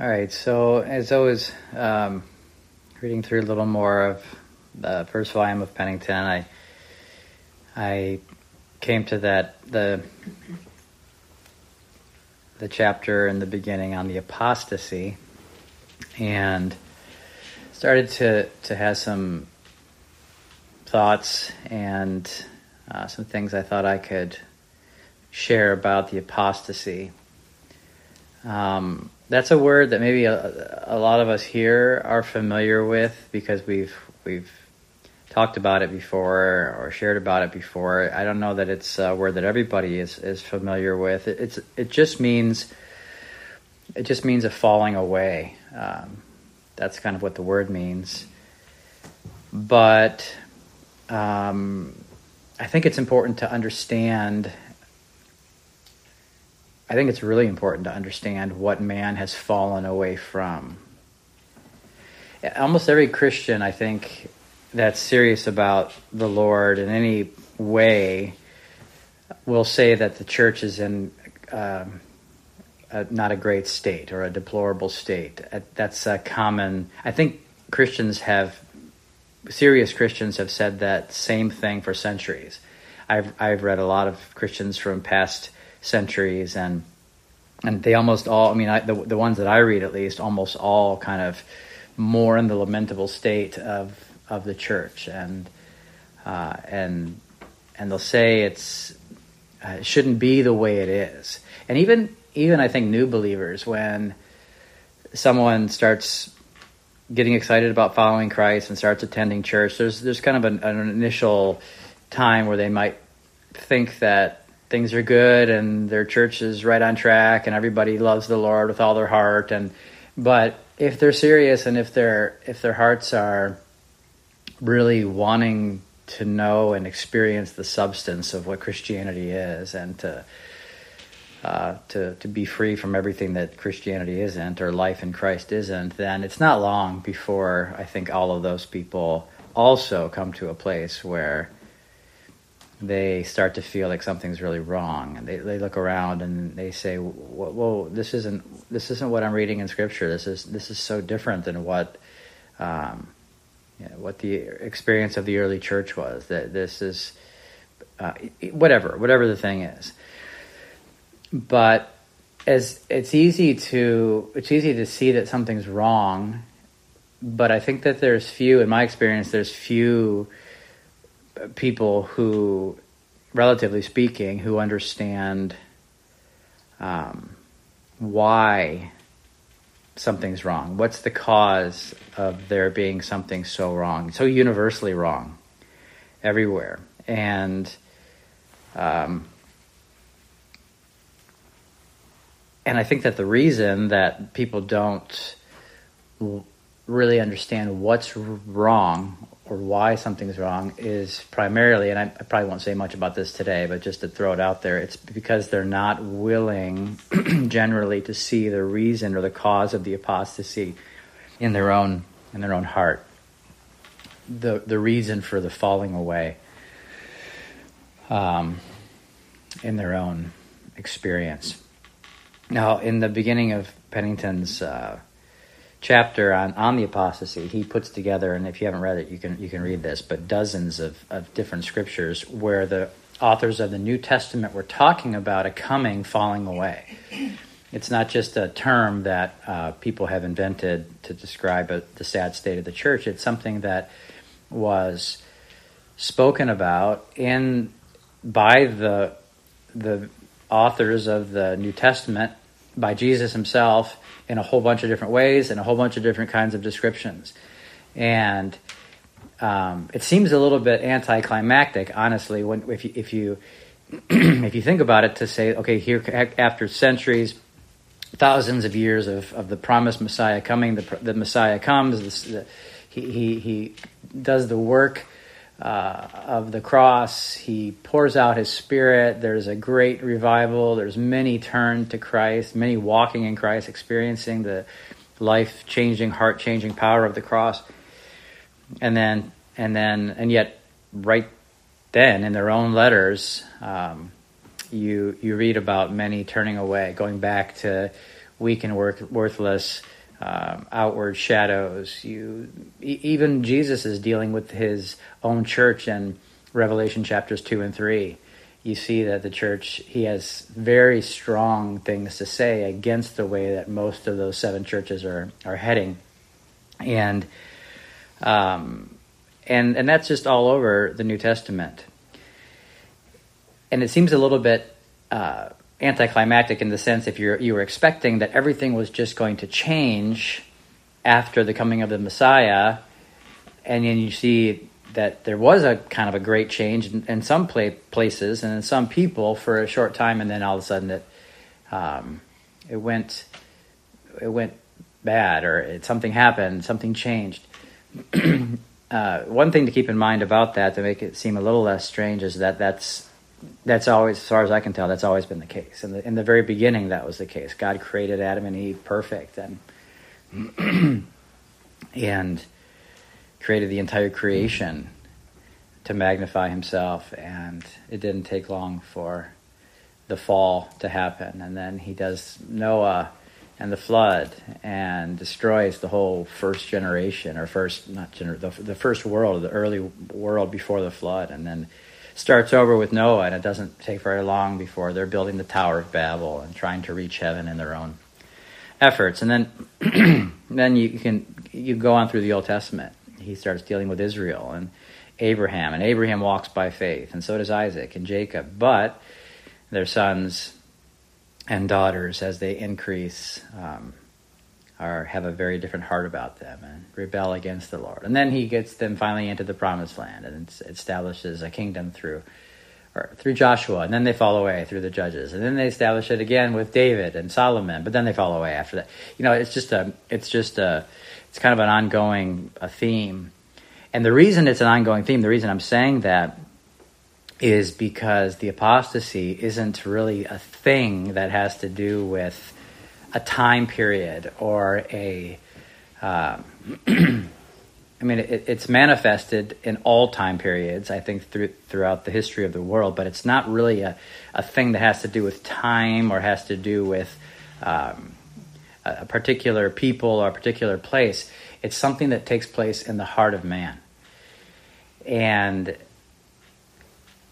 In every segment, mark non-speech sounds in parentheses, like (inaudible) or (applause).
All right, so as I was um, reading through a little more of the first volume of Penington, I I came to that the the chapter in the beginning on the apostasy, and started to to have some thoughts and uh, some things I thought I could share about the apostasy. Um, that's a word that maybe a, a, lot of us here are familiar with because we've we've talked about it before or shared about it before. I don't know that it's a word that everybody is, is familiar with. It, it's it just means it just means a falling away. Um, that's kind of what the word means. But um, I think it's important to understand I think it's really important to understand what man has fallen away from. Almost every Christian, I think, that's serious about the Lord in any way will say that the church is in um, a, not a great state or a deplorable state. Uh, that's a common. I think Christians have serious Christians have said that same thing for centuries. I've I've read a lot of Christians from past centuries, and and they almost all. I mean, I, the the ones that I read at least, almost all kind of more in the lamentable state of of the church, and uh, and and they'll say it's uh, it shouldn't be the way it is, and even even I think new believers when someone starts getting excited about following Christ and starts attending church, there's there's kind of an, an initial time where they might think that things are good and their church is right on track and everybody loves the Lord with all their heart and but if they're serious and if their if their hearts are really wanting to know and experience the substance of what Christianity is and to uh, to to be free from everything that Christianity isn't or life in Christ isn't, then it's not long before I think all of those people also come to a place where they start to feel like something's really wrong, and they, they look around and they say, "Whoa, this isn't this isn't what I'm reading in Scripture. This is this is so different than what." Um, you know, what the experience of the early church was that this is uh, whatever whatever the thing is but as it's easy to it's easy to see that something's wrong but i think that there's few in my experience there's few people who, relatively speaking, who understand um, why something's wrong. What's the cause of there being something so wrong, so universally wrong, everywhere, and um, and I think that the reason that people don't really understand what's wrong or why something's wrong is primarily, and I, I, probably won't say much about this today, but just to throw it out there, it's because they're not willing (clears throat) generally to see the reason or the cause of the apostasy in their own in their own heart. The the reason for the falling away um, in their own experience. Now, in the beginning of Penington's uh, chapter on, on the apostasy, he puts together, and if you haven't read it, you can you can read this, but dozens of, of different scriptures where the authors of the New Testament were talking about a coming falling away. It's not just a term that uh, people have invented to describe a, the sad state of the church. It's something that was spoken about in by the the authors of the New Testament, by Jesus himself, in a whole bunch of different ways and a whole bunch of different kinds of descriptions. And um, it seems a little bit anticlimactic, honestly, when if you if you (clears throat) if you think about it, to say, okay, here after centuries, thousands of years of, of the promised Messiah coming, the, the Messiah comes, the, he, he he does the work uh, of the cross. He pours out his spirit. There's a great revival. There's many turn to Christ, many walking in Christ, experiencing the life changing, heart changing power of the cross. And then, and then, and yet, right then, in their own letters, um, you you read about many turning away, going back to weak and worth, worthless um, outward shadows. You even Jesus is dealing with his own church in Revelation chapters two and three. You see that the church he has very strong things to say against the way that most of those seven churches are are heading, and um, and and that's just all over the New Testament. And it seems a little bit. Uh, anticlimactic in the sense if you're you were expecting that everything was just going to change after the coming of the Messiah, and then you see that there was a kind of a great change in, in some places and in some people for a short time, and then all of a sudden it um, it went it went bad or it, something happened, something changed. (clears throat) uh, one thing to keep in mind about that to make it seem a little less strange is that that's that's always, as far as I can tell, that's always been the case. In the, in the very beginning, that was the case. God created Adam and Eve perfect, and (clears throat) and created the entire creation to magnify Himself. And it didn't take long for the fall to happen, and then He does Noah and the flood and destroys the whole first generation or first not gener- the, the first world, the early world before the flood, and then starts over with Noah, and it doesn't take very long before they're building the Tower of Babel and trying to reach heaven in their own efforts. And then, (clears throat) then you can you go on through the Old Testament. He starts dealing with Israel and Abraham, and Abraham walks by faith, and so does Isaac and Jacob. But their sons and daughters, as they increase, um, are have a very different heart about them and rebel against the Lord. And then he gets them finally into the promised land and establishes a kingdom through or through Joshua, and then they fall away through the judges, and then they establish it again with David and Solomon, but then they fall away after that. You know, it's just a, it's just a, it's kind of an ongoing a theme, and the reason it's an ongoing theme, the reason I'm saying that, is because the apostasy isn't really a thing that has to do with a time period or a. Um, (clears throat) I mean, it, it's manifested in all time periods, I think, through, throughout the history of the world, but it's not really a, a thing that has to do with time or has to do with um, a particular people or a particular place. It's something that takes place in the heart of man. And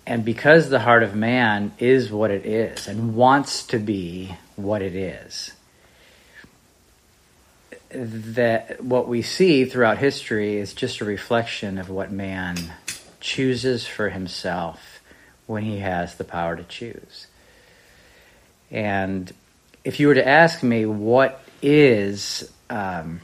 and because the heart of man is what it is and wants to be what it is, that what we see throughout history is just a reflection of what man chooses for himself when he has the power to choose. And if you were to ask me what is um,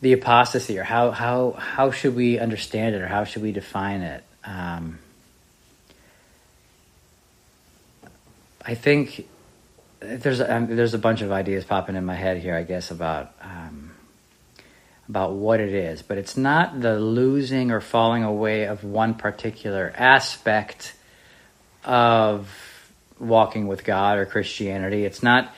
the apostasy, or how how how should we understand it, or how should we define it? Um, I think there's um, there's a bunch of ideas popping in my head here, I guess, about um, about what it is, but it's not the losing or falling away of one particular aspect of walking with God or Christianity. It's not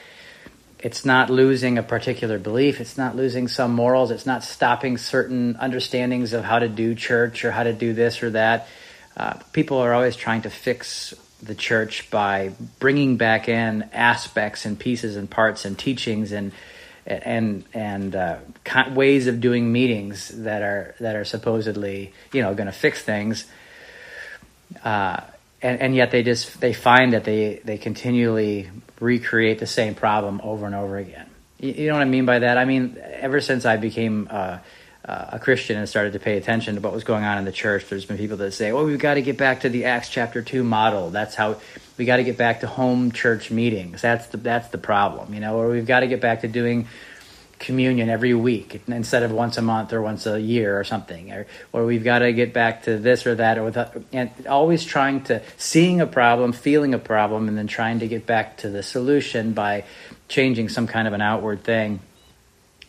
it's not losing a particular belief. It's not losing some morals. It's not stopping certain understandings of how to do church or how to do this or that. Uh, people are always trying to fix the church by bringing back in aspects and pieces and parts and teachings and and and uh, ways of doing meetings that are that are supposedly you know going to fix things, uh, and and yet they just they find that they they continually recreate the same problem over and over again. You, you know what I mean by that? I mean ever since I became uh, uh, a Christian and started to pay attention to what was going on in the church, there's been people that say, "Oh, we've got to get back to the Acts chapter two model. That's how we got to get back to home church meetings. That's the that's the problem, you know. Or we've got to get back to doing communion every week instead of once a month or once a year or something. Or or we've got to get back to this or that or with and always trying to seeing a problem, feeling a problem, and then trying to get back to the solution by changing some kind of an outward thing."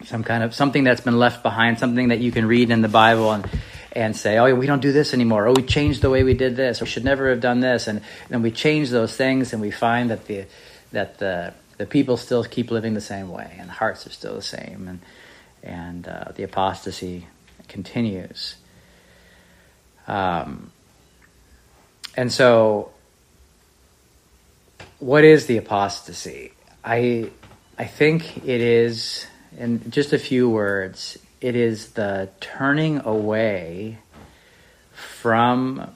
some kind of something that's been left behind, something that you can read in the Bible and and say, oh, we don't do this anymore. Oh, we changed the way we did this. Or we should never have done this. And then we change those things, and we find that the that the the people still keep living the same way, and the hearts are still the same, and and uh, the apostasy continues. Um, and so what is the apostasy? I I think it is, in just a few words, it is the turning away from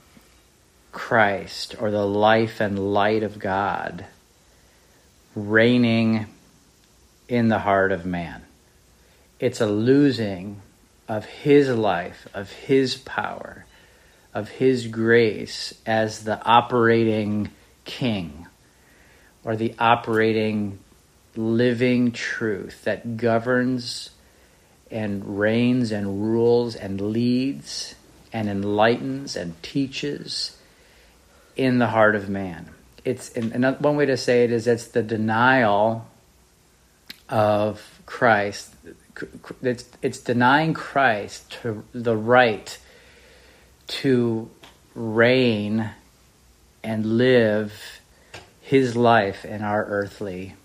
Christ or the life and light of God reigning in the heart of man. It's a losing of his life, of his power, of his grace as the operating king or the operating living truth that governs and reigns and rules and leads and enlightens and teaches in the heart of man. It's and one way to say it is it's the denial of Christ. It's it's denying Christ to the right to reign and live his life in our earthly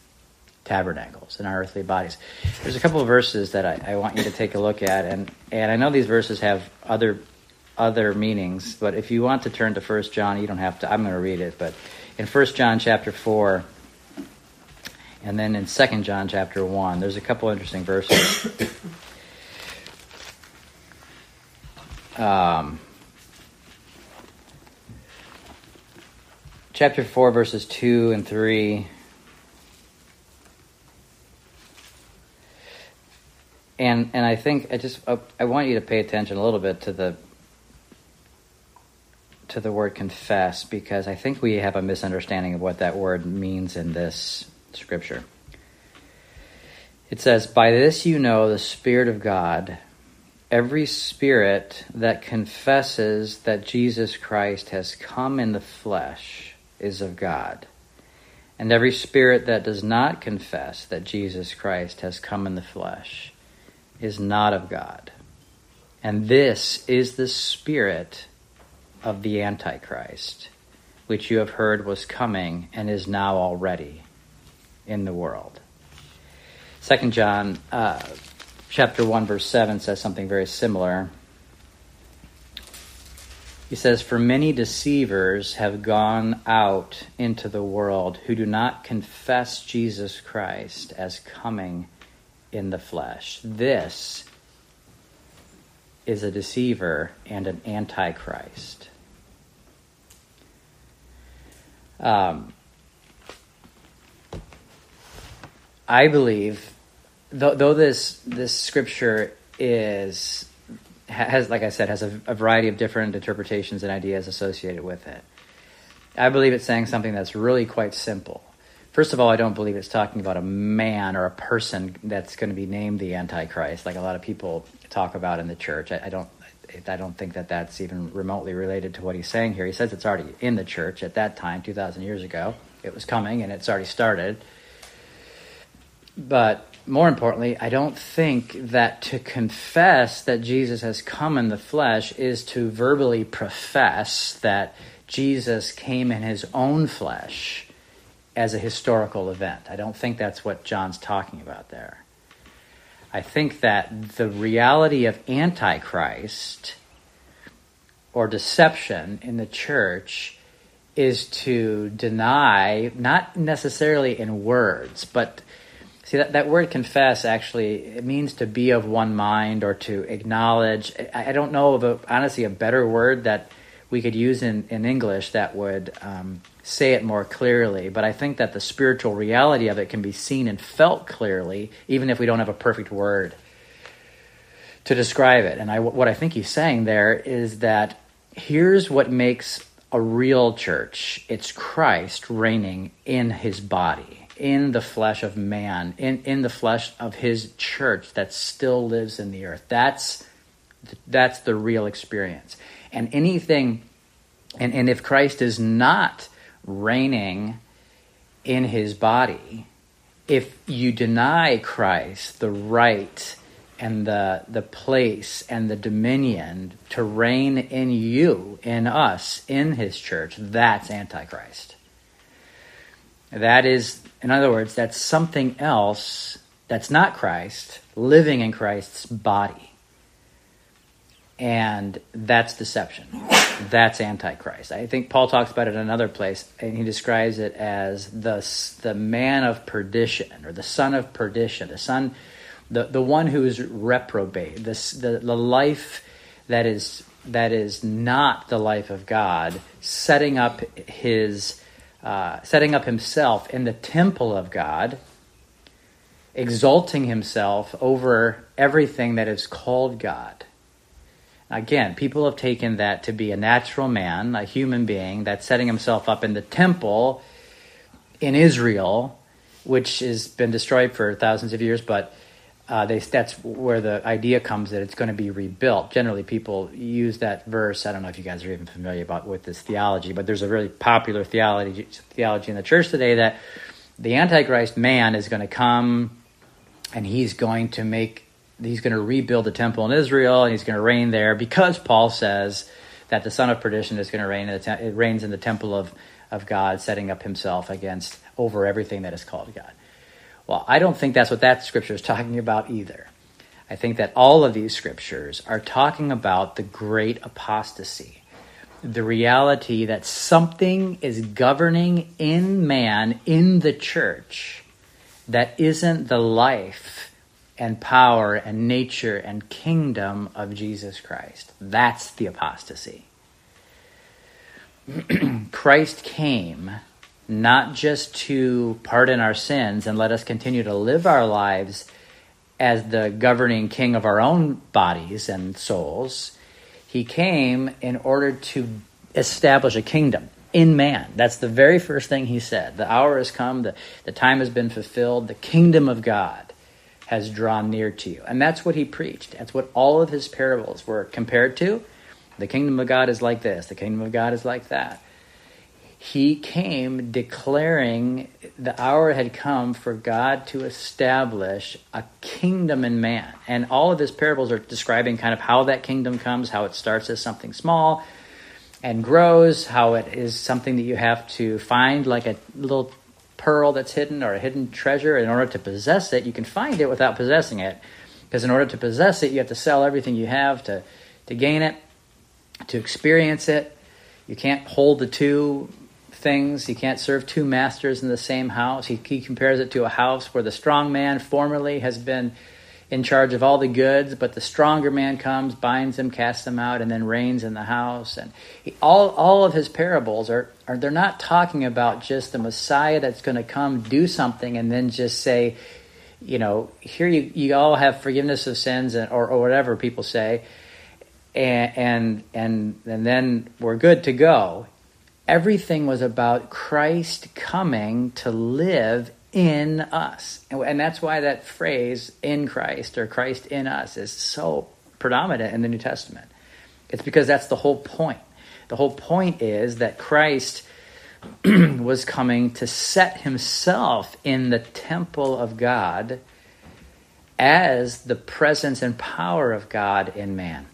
tabernacles, in our earthly bodies. There's a couple of verses that I, I want you to take a look at, and, and I know these verses have other other meanings, but if you want to turn to First John, you don't have to. I'm going to read it, but in First John chapter 4, and then in Second John chapter 1, there's a couple interesting verses. um, chapter 4, verses 2 and 3. And, and I think I just I want you to pay attention a little bit to the to the word confess because I think we have a misunderstanding of what that word means in this scripture. It says, By this you know the Spirit of God. Every spirit that confesses that Jesus Christ has come in the flesh is of God. And every spirit that does not confess that Jesus Christ has come in the flesh is not of God. And this is the spirit of the Antichrist, which you have heard was coming and is now already in the world. Second John uh, chapter 1 verse 7 says something very similar. He says, For many deceivers have gone out into the world who do not confess Jesus Christ as coming in the flesh. This is a deceiver and an antichrist. Um, I believe, though, though this this scripture is has, like I said, has a, a, variety of different interpretations and ideas associated with it. I believe it's saying something that's really quite simple. First of all, I don't believe it's talking about a man or a person that's going to be named the Antichrist, like a lot of people talk about in the church. I, I don't. I don't think that that's even remotely related to what he's saying here. He says it's already in the church at that time, 2,000 years ago. It was coming and it's already started. But more importantly, I don't think that to confess that Jesus has come in the flesh is to verbally profess that Jesus came in his own flesh as a historical event. I don't think that's what John's talking about there. I think that the reality of Antichrist or deception in the church is to deny, not necessarily in words, but see that, that word confess actually it means to be of one mind or to acknowledge. I, I don't know of a, honestly a better word that we could use in, in English that would um, say it more clearly, but I think that the spiritual reality of it can be seen and felt clearly, even if we don't have a perfect word to describe it. And I, what I think he's saying there is that here's what makes a real church it's Christ reigning in his body, in the flesh of man, in, in the flesh of his church that still lives in the earth. That's, that's the real experience. And anything, and, and if Christ is not reigning in his body, if you deny Christ the right and the the place and the dominion to reign in you, in us, in his church, that's antichrist. That is, in other words, that's something else that's not Christ living in Christ's body. And that's deception. that's Antichrist. I think Paul talks about it in another place, and he describes it as the, the man of perdition, or the son of perdition, the son, the, the one who is reprobate, this, the, the life that is, that is not the life of God, setting up his, uh, setting up himself in the temple of God, exalting himself over everything that is called God. Again, people have taken that to be a natural man, a human being that's setting himself up in the temple in Israel, which has been destroyed for thousands of years, but uh, they, that's where the idea comes that it's going to be rebuilt. Generally, people use that verse. I don't know if you guys are even familiar about with this theology, but there's a really popular theology theology in the church today that the Antichrist man is going to come and he's going to make he's going to rebuild the temple in Israel and he's going to reign there because Paul says that the son of perdition is going to reign in the te- it reigns in the temple of of God setting up himself against over everything that is called God. Well, I don't think that's what that scripture is talking about either. I think that all of these scriptures are talking about the great apostasy. The reality that something is governing in man, in the church, that isn't the life and power and nature and kingdom of Jesus Christ. That's the apostasy. (clears throat) Christ came not just to pardon our sins and let us continue to live our lives as the governing king of our own bodies and souls. He came in order to establish a kingdom in man. That's the very first thing he said. The hour has come, the, the time has been fulfilled, the kingdom of God has drawn near to you. And that's what he preached. That's what all of his parables were compared to. The kingdom of God is like this, the kingdom of God is like that. He came declaring the hour had come for God to establish a kingdom in man. And all of his parables are describing kind of how that kingdom comes, how it starts as something small and grows, how it is something that you have to find like a little pearl that's hidden or a hidden treasure. In order to possess it, you can find it without possessing it. Because in order to possess it, you have to sell everything you have to, to gain it, to experience it. You can't hold the two things. You can't serve two masters in the same house. He, he compares it to a house where the strong man formerly has been in charge of all the goods, but the stronger man comes, binds them, casts them out, and then reigns in the house. And he, all all of his parables are, are they're not talking about just the Messiah that's going to come do something and then just say, you know, here you you all have forgiveness of sins and, or or whatever people say, and and and and then we're good to go. Everything was about Christ coming to live in us. And that's why that phrase, in Christ or Christ in us, is so predominant in the New Testament. It's because that's the whole point. The whole point is that Christ (clears throat) was coming to set himself in the temple of God as the presence and power of God in man.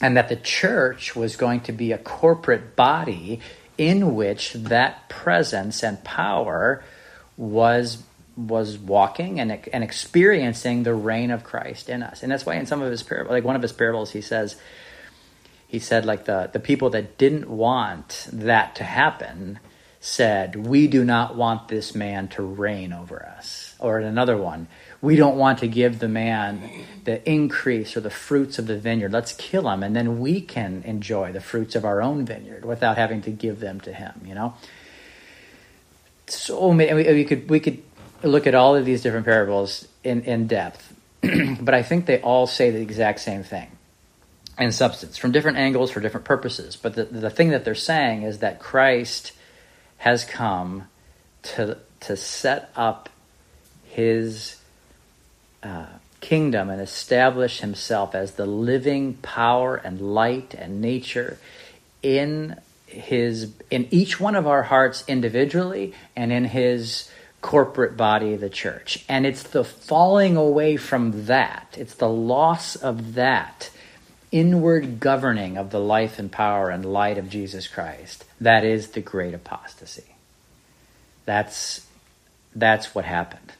And that the church was going to be a corporate body in which that presence and power was was walking and and experiencing the reign of Christ in us. And that's why in some of his parables, like one of his parables, he says, he said like the the people that didn't want that to happen said, "We do not want this man to reign over us." Or in another one, we don't want to give the man the increase or the fruits of the vineyard. Let's kill him, and then we can enjoy the fruits of our own vineyard without having to give them to him. You know so many. We, we could we could look at all of these different parables in in depth, (clears throat) but I think they all say the exact same thing in substance from different angles for different purposes. But the the thing that they're saying is that Christ has come to to set up his uh, kingdom and establish himself as the living power and light and nature in his in each one of our hearts individually and in his corporate body the church. And it's the falling away from that it's the loss of that inward governing of the life and power and light of Jesus Christ that is the great apostasy. That's that's what happened.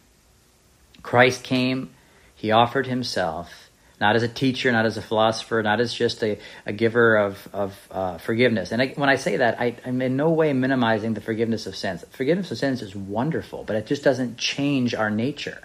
Christ came he offered himself not as a teacher, not as a philosopher, not as just a, a giver of, of uh, forgiveness. And I, when I say that, I, I'm in no way minimizing the forgiveness of sins. Forgiveness of sins is wonderful, but it just doesn't change our nature.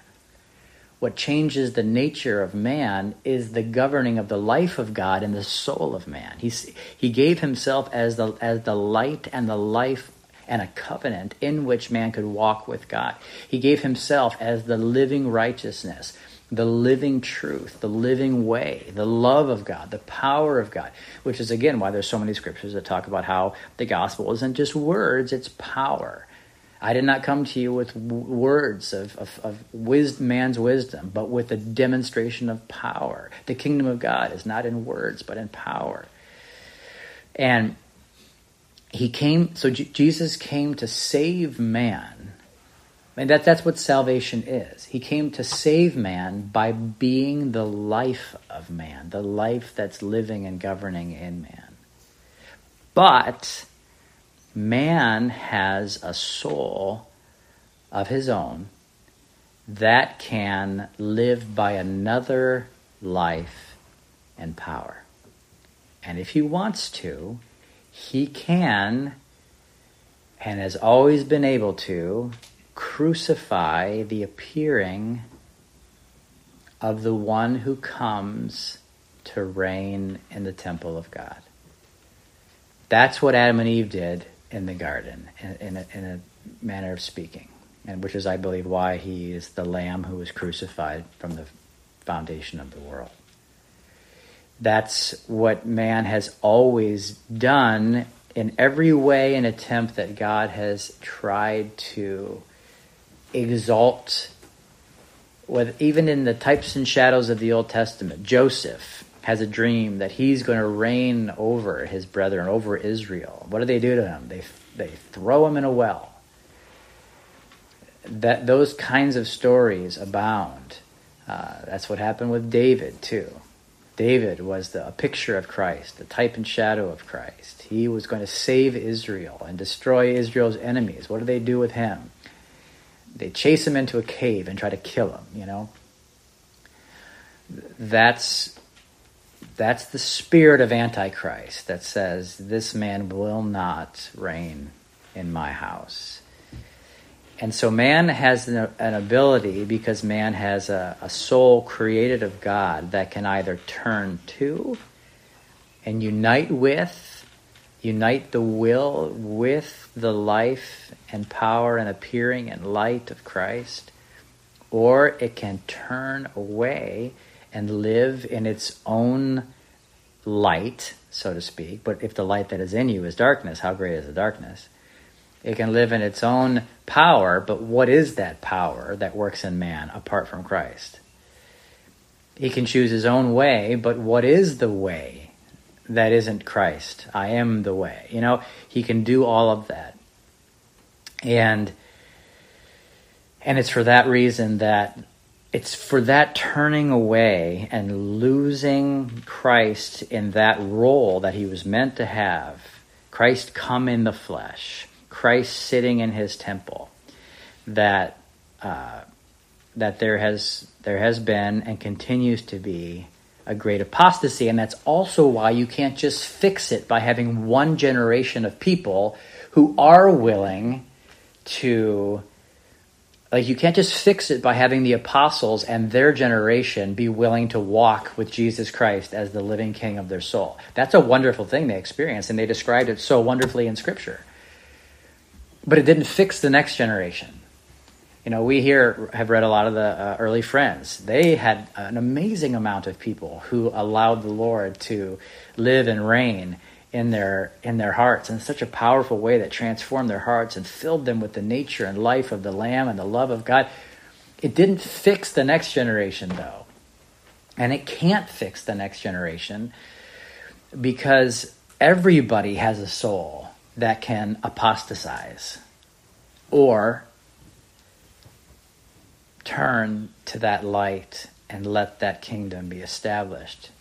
What changes the nature of man is the governing of the life of God in the soul of man. He's, he gave himself as the, as the light and the life and a covenant in which man could walk with God. He gave himself as the living righteousness, the living truth, the living way, the love of God, the power of God, which is again why there's so many scriptures that talk about how the gospel isn't just words, it's power. I did not come to you with words of, of, of man's wisdom, but with a demonstration of power. The kingdom of God is not in words, but in power. And he came, so J- Jesus came to save man. And that, that's what salvation is. He came to save man by being the life of man, the life that's living and governing in man. But man has a soul of his own that can live by another life and power. And if he wants to, he can and has always been able to crucify the appearing of the one who comes to reign in the temple of God. That's what Adam and Eve did in the garden, in, in, a, in a manner of speaking, and which is, I believe, why he is the Lamb who was crucified from the foundation of the world. That's what man has always done in every way an attempt that God has tried to exalt with even in the types and shadows of the Old Testament. Joseph has a dream that he's going to reign over his brethren, over Israel. What do they do to him? They they throw him in a well. That those kinds of stories abound. Uh, that's what happened with David too. David was the, a picture of Christ, the type and shadow of Christ. He was going to save Israel and destroy Israel's enemies. What do they do with him? They chase him into a cave and try to kill him, you know? That's that's the spirit of antichrist that says this man will not reign in my house and so man has an, an ability because man has a, a, soul created of God that can either turn to and unite with, unite the will with the life and power and appearing and light of Christ, or it can turn away and live in its own light, so to speak. But if the light that is in you is darkness, how great is the darkness? It can live in its own power, but what is that power that works in man apart from Christ? He can choose his own way, but what is the way that isn't Christ? I am the way. You know, he can do all of that. And and it's for that reason that it's for that turning away and losing Christ in that role that he was meant to have. Christ come in the flesh Christ sitting in His temple, that uh, that there has there has been and continues to be a great apostasy, and that's also why you can't just fix it by having one generation of people who are willing to like you can't just fix it by having the apostles and their generation be willing to walk with Jesus Christ as the living king of their soul. That's a wonderful thing they experienced and they described it so wonderfully in scripture but it didn't fix the next generation. You know, we here have read a lot of the uh, early friends. They had an amazing amount of people who allowed the Lord to live and reign in their in their hearts in such a powerful way that transformed their hearts and filled them with the nature and life of the Lamb and the love of God. It didn't fix the next generation though. And it can't fix the next generation because everybody has a soul that can apostatize or turn to that light and let that kingdom be established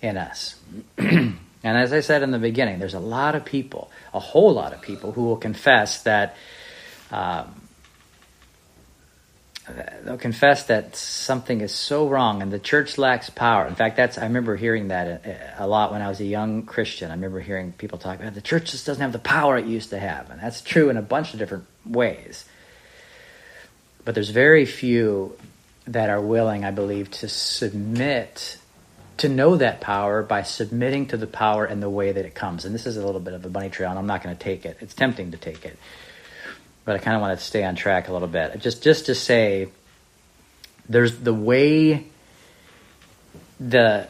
in us. (clears throat) and as I said in the beginning, there's a lot of people, a whole lot of people, who will confess that um, they'll confess that something is so wrong and the church lacks power. In fact, that's I remember hearing that a, a lot when I was a young Christian. I remember hearing people talk about the church just doesn't have the power it used to have, and that's true in a bunch of different ways. But there's very few that are willing, I believe, to submit to know that power by submitting to the power and the way that it comes. And this is a little bit of a bunny trail, and I'm not going to take it. It's tempting to take it but I kind of want to stay on track a little bit. Just just to say, there's the way the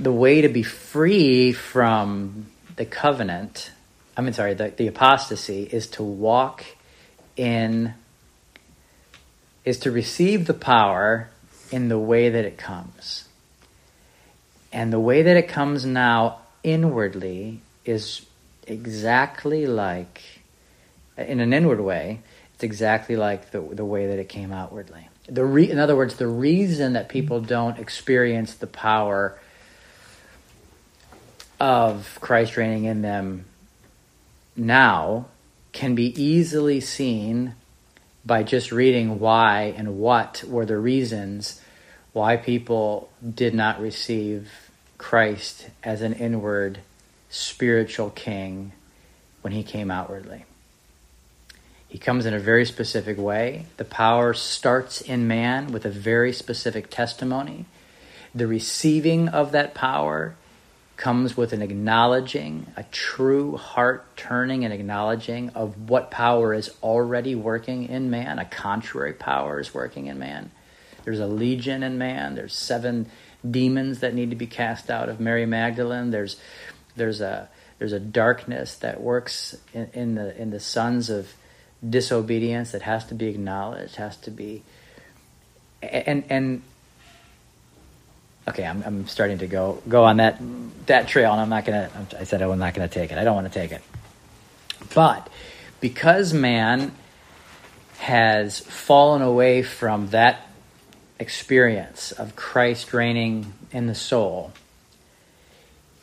the way to be free from the covenant. I mean, sorry, the, the apostasy is to walk in is to receive the power in the way that it comes. And the way that it comes now inwardly is exactly like in an inward way, it's exactly like the, the way that it came outwardly. The re, in other words, the reason that people don't experience the power of Christ reigning in them now can be easily seen by just reading why and what were the reasons why people did not receive Christ as an inward spiritual king when he came outwardly. He comes in a very specific way. The power starts in man with a very specific testimony. The receiving of that power comes with an acknowledging, a true heart turning and acknowledging of what power is already working in man. A contrary power is working in man. There's a legion in man. There's seven demons that need to be cast out of Mary Magdalene. There's there's a there's a darkness that works in, in the in the sons of disobedience that has to be acknowledged, has to be, and and okay, I'm I'm starting to go go on that that trail, and I'm not gonna. I said I'm not gonna take it. I don't want to take it, but because man has fallen away from that experience of Christ reigning in the soul,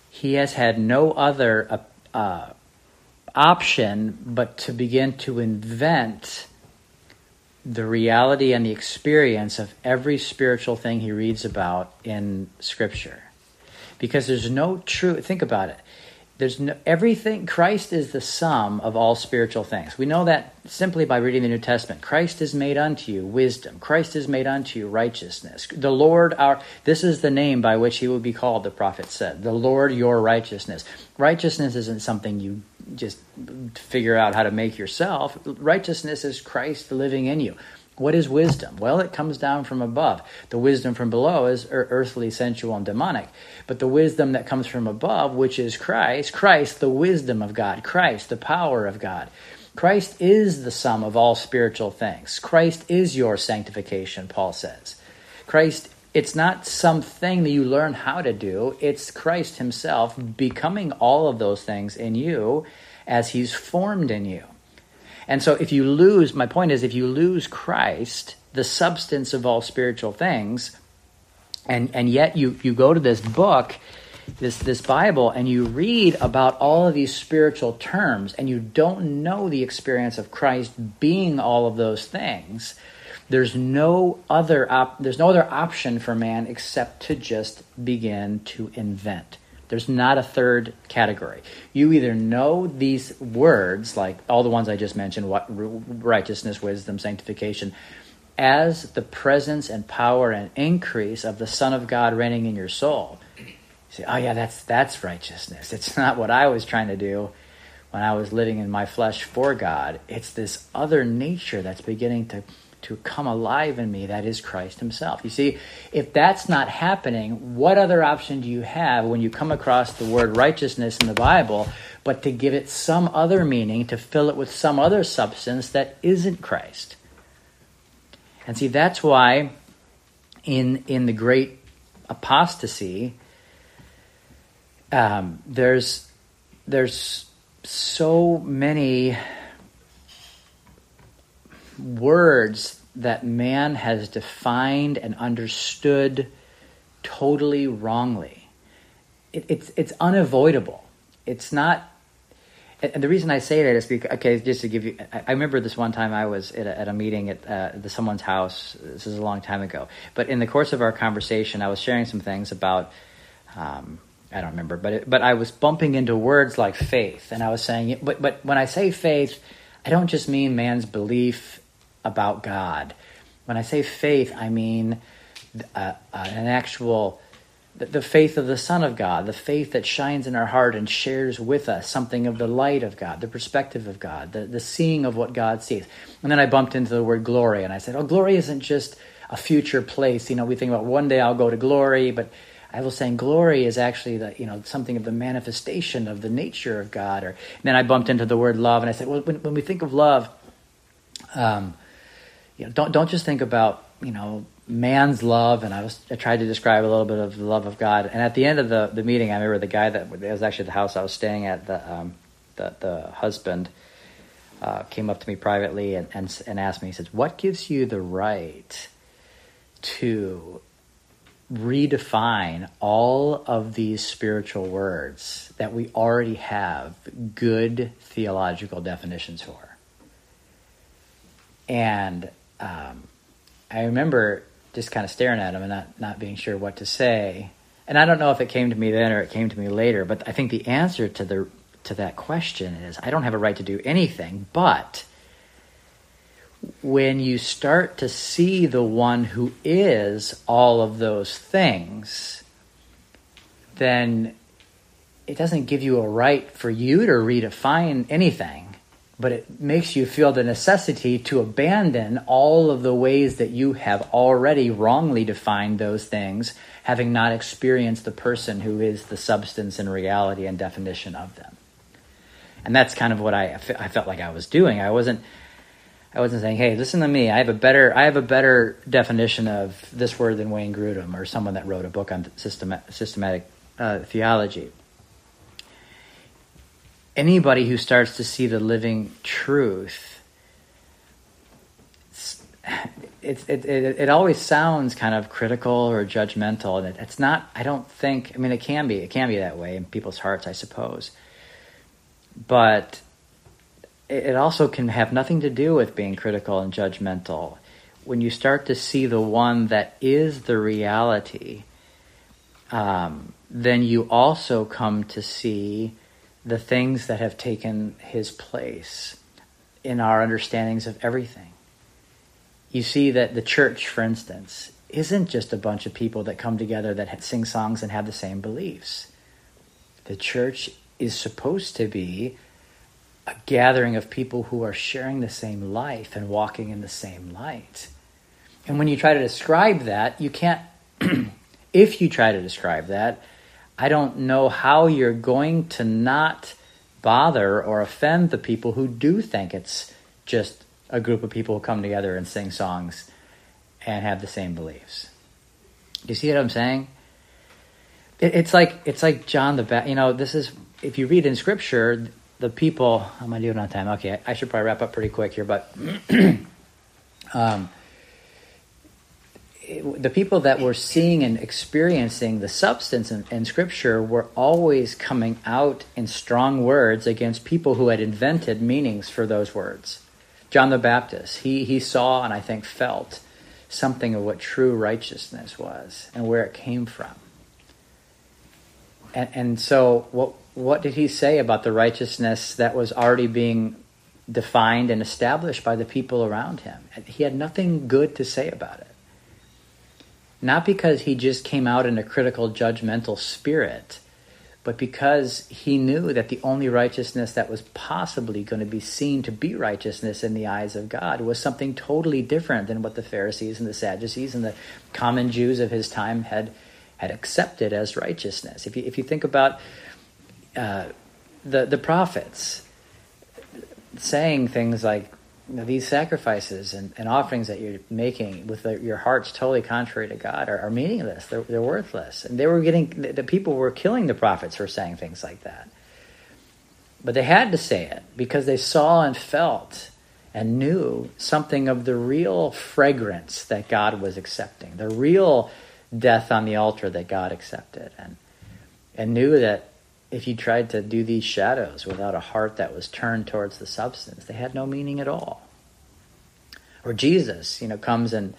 he has had no other uh, option but to begin to invent the reality and the experience of every spiritual thing he reads about in Scripture. Because there's no true, think about it. There's no, everything, Christ is the sum of all spiritual things. We know that simply by reading the New Testament. Christ is made unto you wisdom. Christ is made unto you righteousness. The Lord, our, this is the name by which he will be called, the prophet said. The Lord, your righteousness. Righteousness isn't something you just figure out how to make yourself. Righteousness is Christ living in you. What is wisdom? Well, it comes down from above. The wisdom from below is earthly, sensual, and demonic. But the wisdom that comes from above, which is Christ, Christ, the wisdom of God, Christ, the power of God. Christ is the sum of all spiritual things. Christ is your sanctification, Paul says. Christ, it's not something that you learn how to do, it's Christ Himself becoming all of those things in you as He's formed in you. And so if you lose, my point is, if you lose Christ, the substance of all spiritual things, and, and yet you, you go to this book, this, this Bible, and you read about all of these spiritual terms, and you don't know the experience of Christ being all of those things, there's no other op- there's no other option for man except to just begin to invent. There's not a third category. You either know these words, like all the ones I just mentioned what, righteousness, wisdom, sanctification as the presence and power and increase of the Son of God reigning in your soul. You say, oh, yeah, that's, that's righteousness. It's not what I was trying to do when I was living in my flesh for God. It's this other nature that's beginning to to come alive in me that is Christ Himself. You see, if that's not happening, what other option do you have when you come across the word righteousness in the Bible but to give it some other meaning, to fill it with some other substance that isn't Christ? And see, that's why in, in the great apostasy, um, there's, there's so many words that man has defined and understood totally wrongly. It, it's, it's unavoidable. It's not, and the reason I say that is because, okay, just to give you, I remember this one time I was at a, at a meeting at uh, the, someone's house. This is a long time ago. But in the course of our conversation, I was sharing some things about, um, I don't remember, but it, but I was bumping into words like faith, and I was saying, but but when I say faith, I don't just mean man's belief about God. When I say faith, I mean uh, uh, an actual the faith of the Son of God, the faith that shines in our heart and shares with us something of the light of God, the perspective of God, the, the seeing of what God sees. And then I bumped into the word glory, and I said, Oh, glory isn't just a future place. You know, we think about one day I'll go to glory, but I was saying glory is actually the, you know, something of the manifestation of the nature of God. Or then I bumped into the word love, and I said, Well, when, when we think of love, um, you know, don't don't just think about you know man's love, and I was I tried to describe a little bit of the love of God. And at the end of the, the meeting, I remember the guy that was actually the house I was staying at. The um, the, the husband uh, came up to me privately and, and and asked me. He says, "What gives you the right to redefine all of these spiritual words that we already have good theological definitions for?" And um, I remember just kind of staring at him and not, not being sure what to say. And I don't know if it came to me then or it came to me later, but I think the answer to the to that question is I don't have a right to do anything, but when you start to see the one who is all of those things, then it doesn't give you a right for you to redefine anything but it makes you feel the necessity to abandon all of the ways that you have already wrongly defined those things, having not experienced the person who is the substance and reality and definition of them. And that's kind of what I, I felt like I was doing. I wasn't. I wasn't saying, "Hey, listen to me. I have a better I have a better definition of this word than Wayne Grudem or someone that wrote a book on systematic, systematic uh, theology." Anybody who starts to see the living truth, it, it, it, it, always sounds kind of critical or judgmental. And it, it's not, I don't think, I mean, it can be, it can be that way in people's hearts, I suppose. But it also can have nothing to do with being critical and judgmental. When you start to see the one that is the reality, um, then you also come to see the things that have taken his place in our understandings of everything. You see that the church, for instance, isn't just a bunch of people that come together that sing songs and have the same beliefs. The church is supposed to be a gathering of people who are sharing the same life and walking in the same light. And when you try to describe that, you can't, (clears throat) if you try to describe that, I don't know how you're going to not bother or offend the people who do think it's just a group of people who come together and sing songs and have the same beliefs. Do you see what I'm saying? It, it's like it's like John the Baptist. You know, this is if you read in Scripture, the people. I'm gonna do it on time? Okay, I should probably wrap up pretty quick here, but (clears throat) um, the people that were seeing and experiencing the substance in, in, Scripture were always coming out in strong words against people who had invented meanings for those words. John the Baptist, he, he saw and I think felt something of what true righteousness was and where it came from. And, and so, what, what did he say about the righteousness that was already being defined and established by the people around him? He had nothing good to say about it not because he just came out in a critical, judgmental spirit, but because he knew that the only righteousness that was possibly going to be seen to be righteousness in the eyes of God was something totally different than what the Pharisees and the Sadducees and the common Jews of his time had had accepted as righteousness. If you if you think about uh, the the prophets saying things like you know, these sacrifices and, and, offerings that you're making with the, your hearts totally contrary to God are, are meaningless. They're, they're, worthless. And they were getting, the, the people were killing the prophets for saying things like that. But they had to say it because they saw and felt and knew something of the real fragrance that God was accepting, the real death on the altar that God accepted, and, and knew that if you tried to do these shadows without a heart that was turned towards the substance, they had no meaning at all. Or Jesus, you know, comes and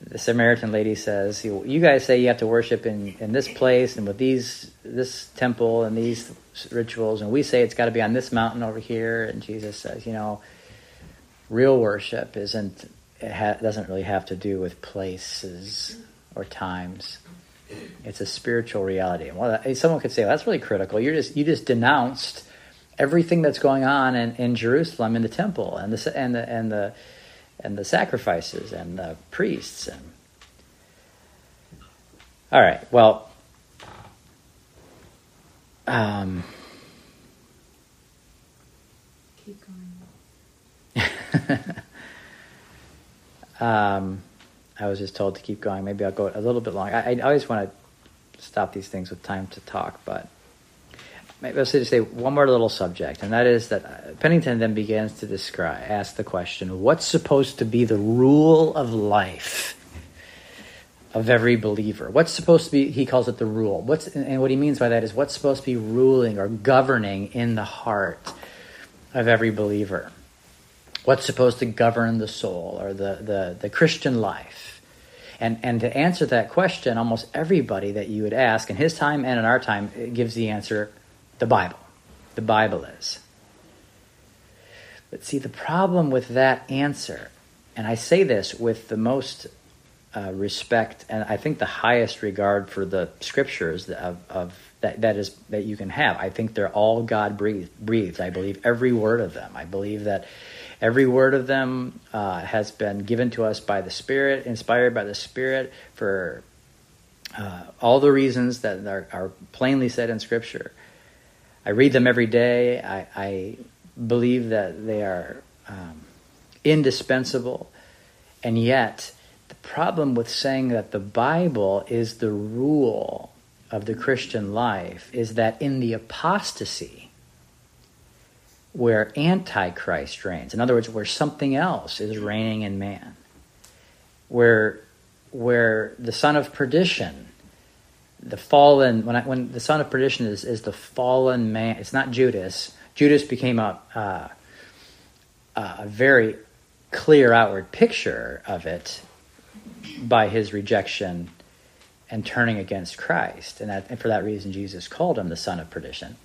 the Samaritan lady says, "You guys say you have to worship in, in this place and with these this temple and these rituals, and we say it's got to be on this mountain over here." And Jesus says, "You know, real worship isn't it ha- doesn't really have to do with places or times. It's a spiritual reality." And well, someone could say, well, "That's really critical. You just you just denounced everything that's going on in, in Jerusalem in the temple and the and the and the and the sacrifices and the priests and all right well um, keep going (laughs) um, i was just told to keep going maybe i'll go a little bit long i, I always want to stop these things with time to talk but maybe I'll say, say one more little subject, and that is that uh, Penington then begins to describe, ask the question, what's supposed to be the rule of life of every believer? What's supposed to be? He calls it the rule. What's and what he means by that is what's supposed to be ruling or governing in the heart of every believer. What's supposed to govern the soul or the the, the Christian life? And, and to answer that question, almost everybody that you would ask in his time and in our time gives the answer the Bible. The Bible is. But see, the problem with that answer, and I say this with the most uh, respect and I think the highest regard for the scriptures of, of that, that is that you can have. I think they're all God breathed. I believe every word of them. I believe that every word of them uh, has been given to us by the Spirit, inspired by the Spirit for uh, all the reasons that are, are plainly said in Scripture. I read them every day. I, I believe that they are um, indispensable. And yet, the problem with saying that the Bible is the rule of the Christian life is that in the apostasy, where Antichrist reigns, in other words, where something else is reigning in man, where, where the son of perdition the fallen when I, when the son of perdition is is the fallen man. It's not Judas. Judas became a uh, a very clear outward picture of it by his rejection and turning against Christ, and, that, and for that reason, Jesus called him the son of perdition.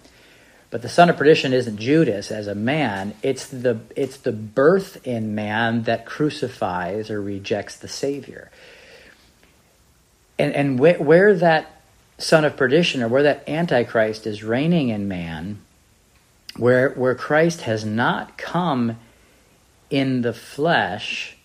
But the son of perdition isn't Judas as a man; it's the it's the birth in man that crucifies or rejects the Savior. And and wh- where that son of perdition or where that antichrist is reigning in man where where Christ has not come in the flesh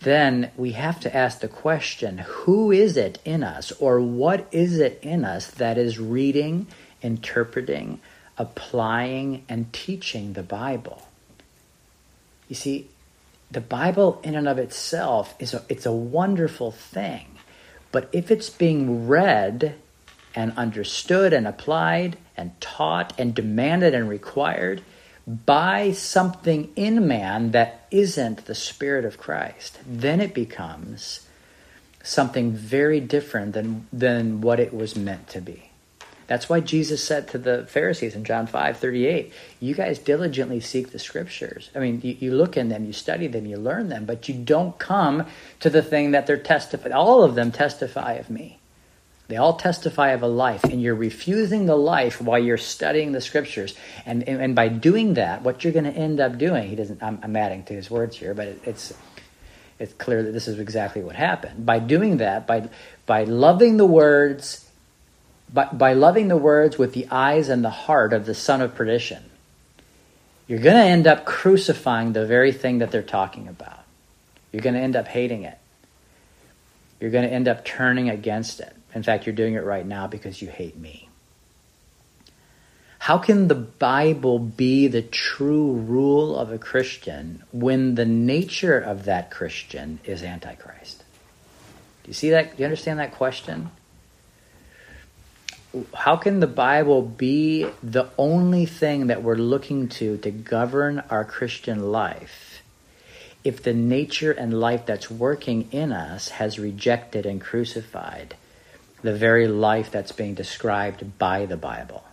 then we have to ask the question who is it in us or what is it in us that is reading interpreting applying and teaching the bible you see the bible in and of itself is a, it's a wonderful thing but if it's being read and understood and applied and taught and demanded and required by something in man that isn't the Spirit of Christ, then it becomes something very different than, than what it was meant to be. That's why Jesus said to the Pharisees in John 5 38, You guys diligently seek the scriptures. I mean, you, you, look in them, you study them, you learn them, but you don't come to the thing that they're testifying. All of them testify of me. They all testify of a life, and you're refusing the life while you're studying the scriptures. And, and, and by doing that, what you're going to end up doing, he doesn't, I'm, I'm adding to his words here, but it, it's, it's clear that this is exactly what happened. By doing that, by, by loving the words by, by loving the words with the eyes and the heart of the son of perdition, you're going to end up crucifying the very thing that they're talking about. You're going to end up hating it. You're going to end up turning against it. In fact, you're doing it right now because you hate me. How can the Bible be the true rule of a Christian when the nature of that Christian is Antichrist? Do you see that? Do you understand that question? How can the Bible be the only thing that we're looking to to govern our Christian life if the nature and life that's working in us has rejected and crucified the very life that's being described by the Bible.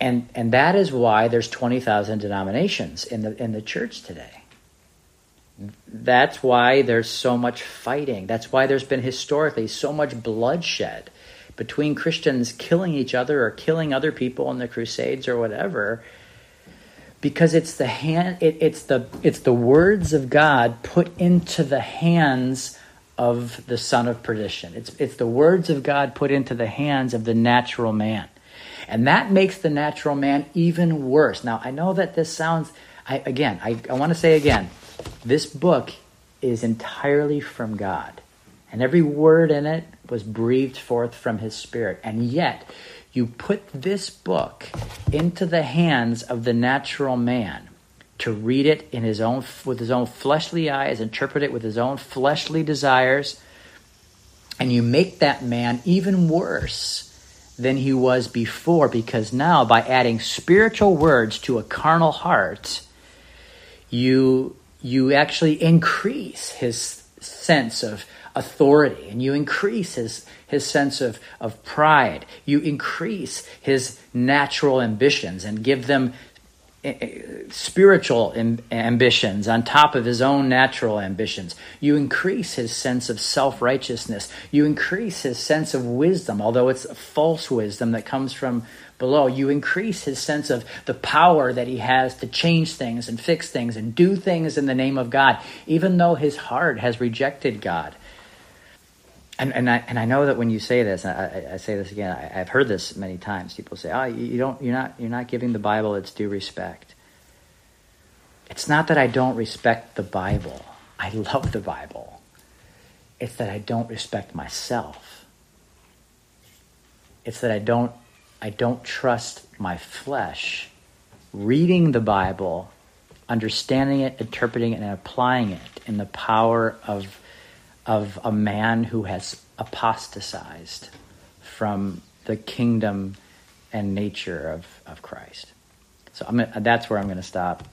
And, and that is why there's 20,000 denominations in the, in the church today. That's why there's so much fighting. That's why there's been historically so much bloodshed between Christians killing each other or killing other people in the Crusades or whatever. Because it's the hand, it, it's the it's the words of God put into the hands of the son of perdition. It's it's the words of God put into the hands of the natural man. And that makes the natural man even worse. Now, I know that this sounds, I, again, I, I want to say again, this book is entirely from God. And every word in it was breathed forth from his spirit. And yet, you put this book into the hands of the natural man to read it in his own with his own fleshly eyes, interpret it with his own fleshly desires, and you make that man even worse than he was before because now by adding spiritual words to a carnal heart you you actually increase his sense of authority and you increase his his sense of, of pride you increase his natural ambitions and give them eh, eh, spiritual ambitions on top of his own natural ambitions. You increase his sense of self righteousness. You increase his sense of wisdom, although it's false wisdom that comes from below. You increase his sense of the power that he has to change things and fix things and do things in the name of God, even though his heart has rejected God. And, and, I, and I know that when you say this, I, I say this again, I, have heard this many times. People say, oh, you, don't, you're, not, you're not giving the Bible its due respect. It's not that I don't respect the Bible. I love the Bible. It's that I don't respect myself. It's that I don't, I don't trust my flesh reading the Bible, understanding it, interpreting it, and applying it in the power of of a man who has apostatized from the kingdom and nature of, of Christ. So I'm that's where I'm going to stop.